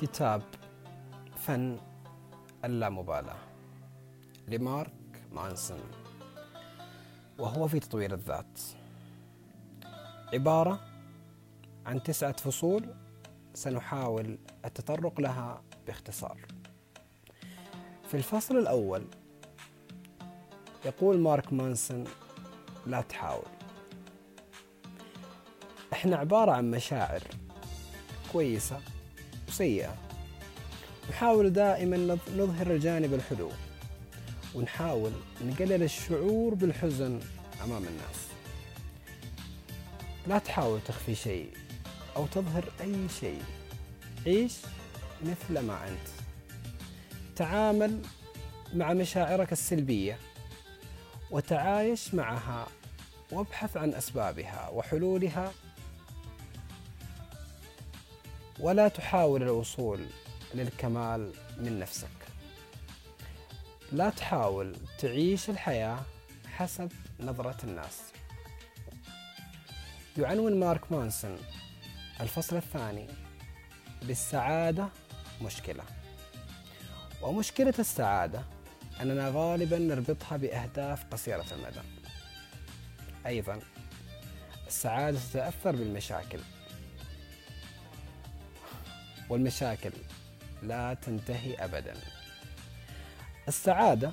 كتاب فن اللامبالاة لمارك مانسون وهو في تطوير الذات. عبارة عن تسعة فصول سنحاول التطرق لها باختصار. في الفصل الأول يقول مارك مانسون لا تحاول. إحنا عبارة عن مشاعر كويسة وسيئة نحاول دائما نظهر الجانب الحلو ونحاول نقلل الشعور بالحزن أمام الناس. لا تحاول تخفي شيء أو تظهر أي شيء. عيش مثل ما أنت. تعامل مع مشاعرك السلبية وتعايش معها وابحث عن أسبابها وحلولها. ولا تحاول الوصول للكمال من نفسك. لا تحاول تعيش الحياة حسب نظرة الناس. يعنون مارك مانسون الفصل الثاني بالسعادة مشكلة. ومشكلة السعادة أننا غالبا نربطها بأهداف قصيرة المدى. أيضا السعادة تتأثر بالمشاكل. والمشاكل لا تنتهي أبدا. السعادة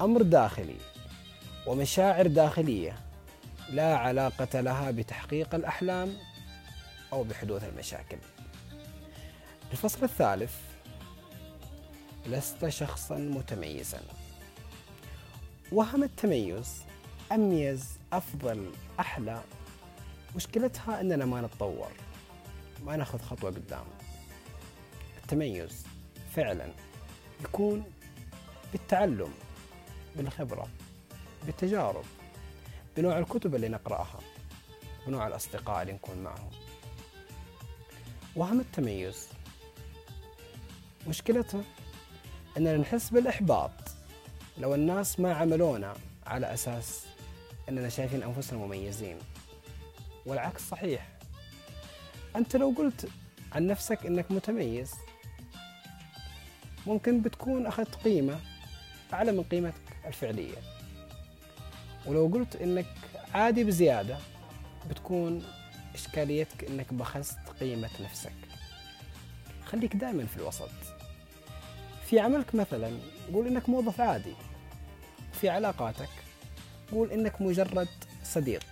أمر داخلي ومشاعر داخلية لا علاقة لها بتحقيق الأحلام أو بحدوث المشاكل. الفصل الثالث لست شخصا متميزا. وهم التميز أميز أفضل أحلى. مشكلتها أننا ما نتطور. ما ناخذ خطوة قدام. التميز فعلا يكون بالتعلم بالخبرة بالتجارب بنوع الكتب اللي نقرأها بنوع الأصدقاء اللي نكون معهم. وهم التميز. مشكلته أننا نحس بالإحباط. لو الناس ما عملونا على أساس أننا شايفين أنفسنا مميزين. والعكس صحيح. أنت لو قلت عن نفسك أنك متميز ممكن بتكون أخذت قيمة أعلى من قيمتك الفعلية. ولو قلت أنك عادي بزيادة بتكون إشكاليتك أنك بخست قيمة نفسك. خليك دائما في الوسط. في عملك مثلا قول إنك موظف عادي. في علاقاتك قول إنك مجرد صديق.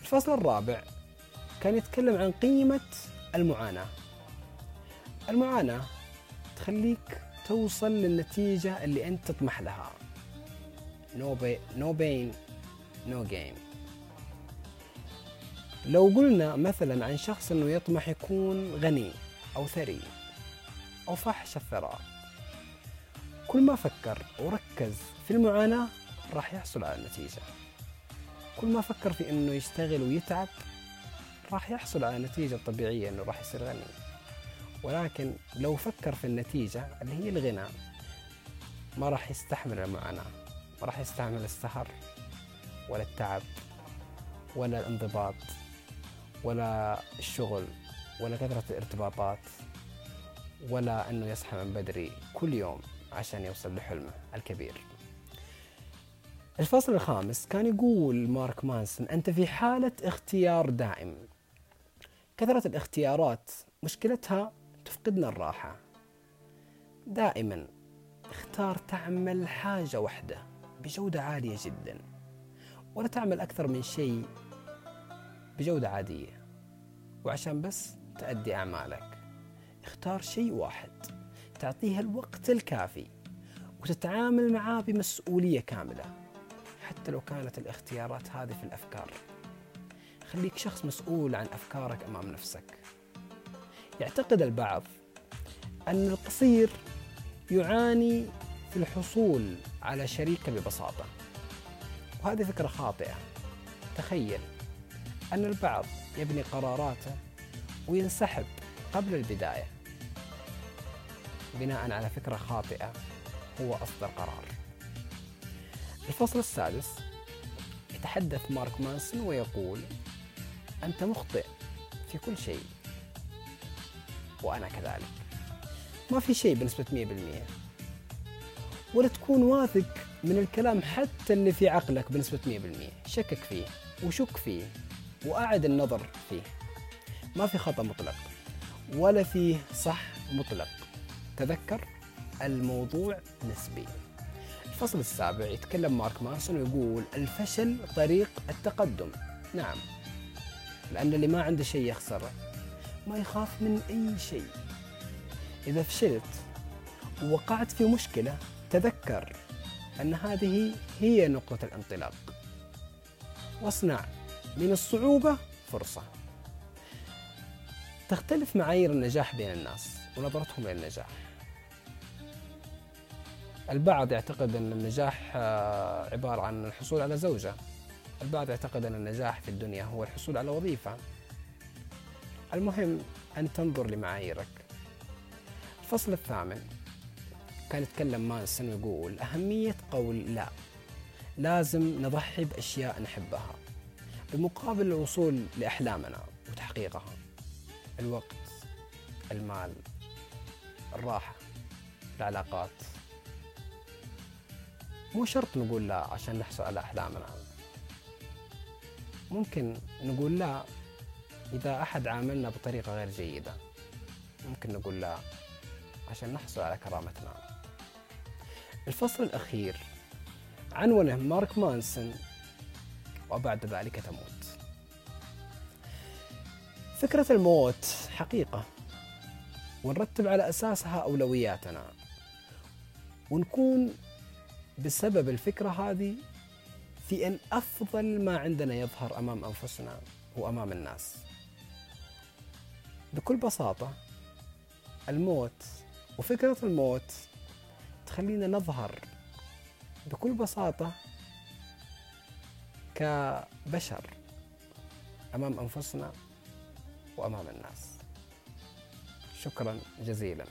الفصل الرابع كان يتكلم عن قيمة المعاناة. المعاناة تخليك توصل للنتيجة اللي أنت تطمح لها. No, no pain no gain. لو قلنا مثلا عن شخص أنه يطمح يكون غني أو ثري أو فحش الثراء كل ما فكر وركز في المعاناة راح يحصل على النتيجة. كل ما فكر في أنه يشتغل ويتعب راح يحصل على نتيجة طبيعية أنه راح يصير غني. ولكن لو فكر في النتيجة اللي هي الغنى ما راح يستحمل المعاناة ما راح يستحمل السهر ولا التعب ولا الانضباط ولا الشغل ولا كثرة الارتباطات ولا أنه يصحى من بدري كل يوم عشان يوصل لحلمه الكبير. الفصل الخامس كان يقول مارك مانسون أنت في حالة اختيار دائم. كثرة الاختيارات مشكلتها تفقدنا الراحة. دائما اختار تعمل حاجة واحدة بجودة عالية جدا ولا تعمل أكثر من شيء بجودة عادية. وعشان بس تأدي أعمالك اختار شيء واحد تعطيه الوقت الكافي وتتعامل معاه بمسؤولية كاملة حتى لو كانت الاختيارات هذه في الأفكار. خليك شخص مسؤول عن أفكارك أمام نفسك. يعتقد البعض أن القصير يعاني في الحصول على شريكة ببساطة وهذه فكرة خاطئة. تخيل أن البعض يبني قراراته وينسحب قبل البداية. بناء على فكرة خاطئة هو أصدر قرار. الفصل السادس يتحدث مارك مانسون ويقول أنت مخطئ في كل شيء. وأنا كذلك. ما في شيء بنسبة 100% ولا تكون واثق من الكلام حتى اللي في عقلك بنسبة 100% شكك فيه وشك فيه وأعد النظر فيه. ما في خطأ مطلق ولا فيه صح مطلق. تذكر الموضوع نسبي. الفصل السابع يتكلم مارك مانسون ويقول الفشل طريق التقدم. نعم. لأن اللي ما عنده شيء يخسره. ما يخاف من أي شيء. إذا فشلت ووقعت في مشكلة تذكر أن هذه هي نقطة الانطلاق. واصنع من الصعوبة فرصة. تختلف معايير النجاح بين الناس ونظرتهم للنجاح البعض يعتقد أن النجاح آه، عبارة عن الحصول على زوجة. البعض يعتقد أن النجاح في الدنيا هو الحصول على وظيفة. المهم أن تنظر لمعاييرك. الفصل الثامن. كان يتكلم مانسون ويقول أهمية قول لا. لازم نضحي بأشياء نحبها بمقابل الوصول لأحلامنا وتحقيقها. الوقت المال الراحة العلاقات. مو شرط نقول لا عشان نحصل على أحلامنا. ممكن نقول لا إذا أحد عاملنا بطريقة غير جيدة. ممكن نقول لا عشان نحصل على كرامتنا. الفصل الأخير. عنونه مارك مانسون وبعد ذلك تموت. فكرة الموت حقيقة. ونرتب على أساسها أولوياتنا ونكون بسبب الفكرة هذه في أن أفضل ما عندنا يظهر أمام أنفسنا وأمام الناس. بكل بساطة الموت وفكرة الموت تخلينا نظهر بكل بساطة كبشر أمام أنفسنا وأمام الناس. شكرا جزيلا.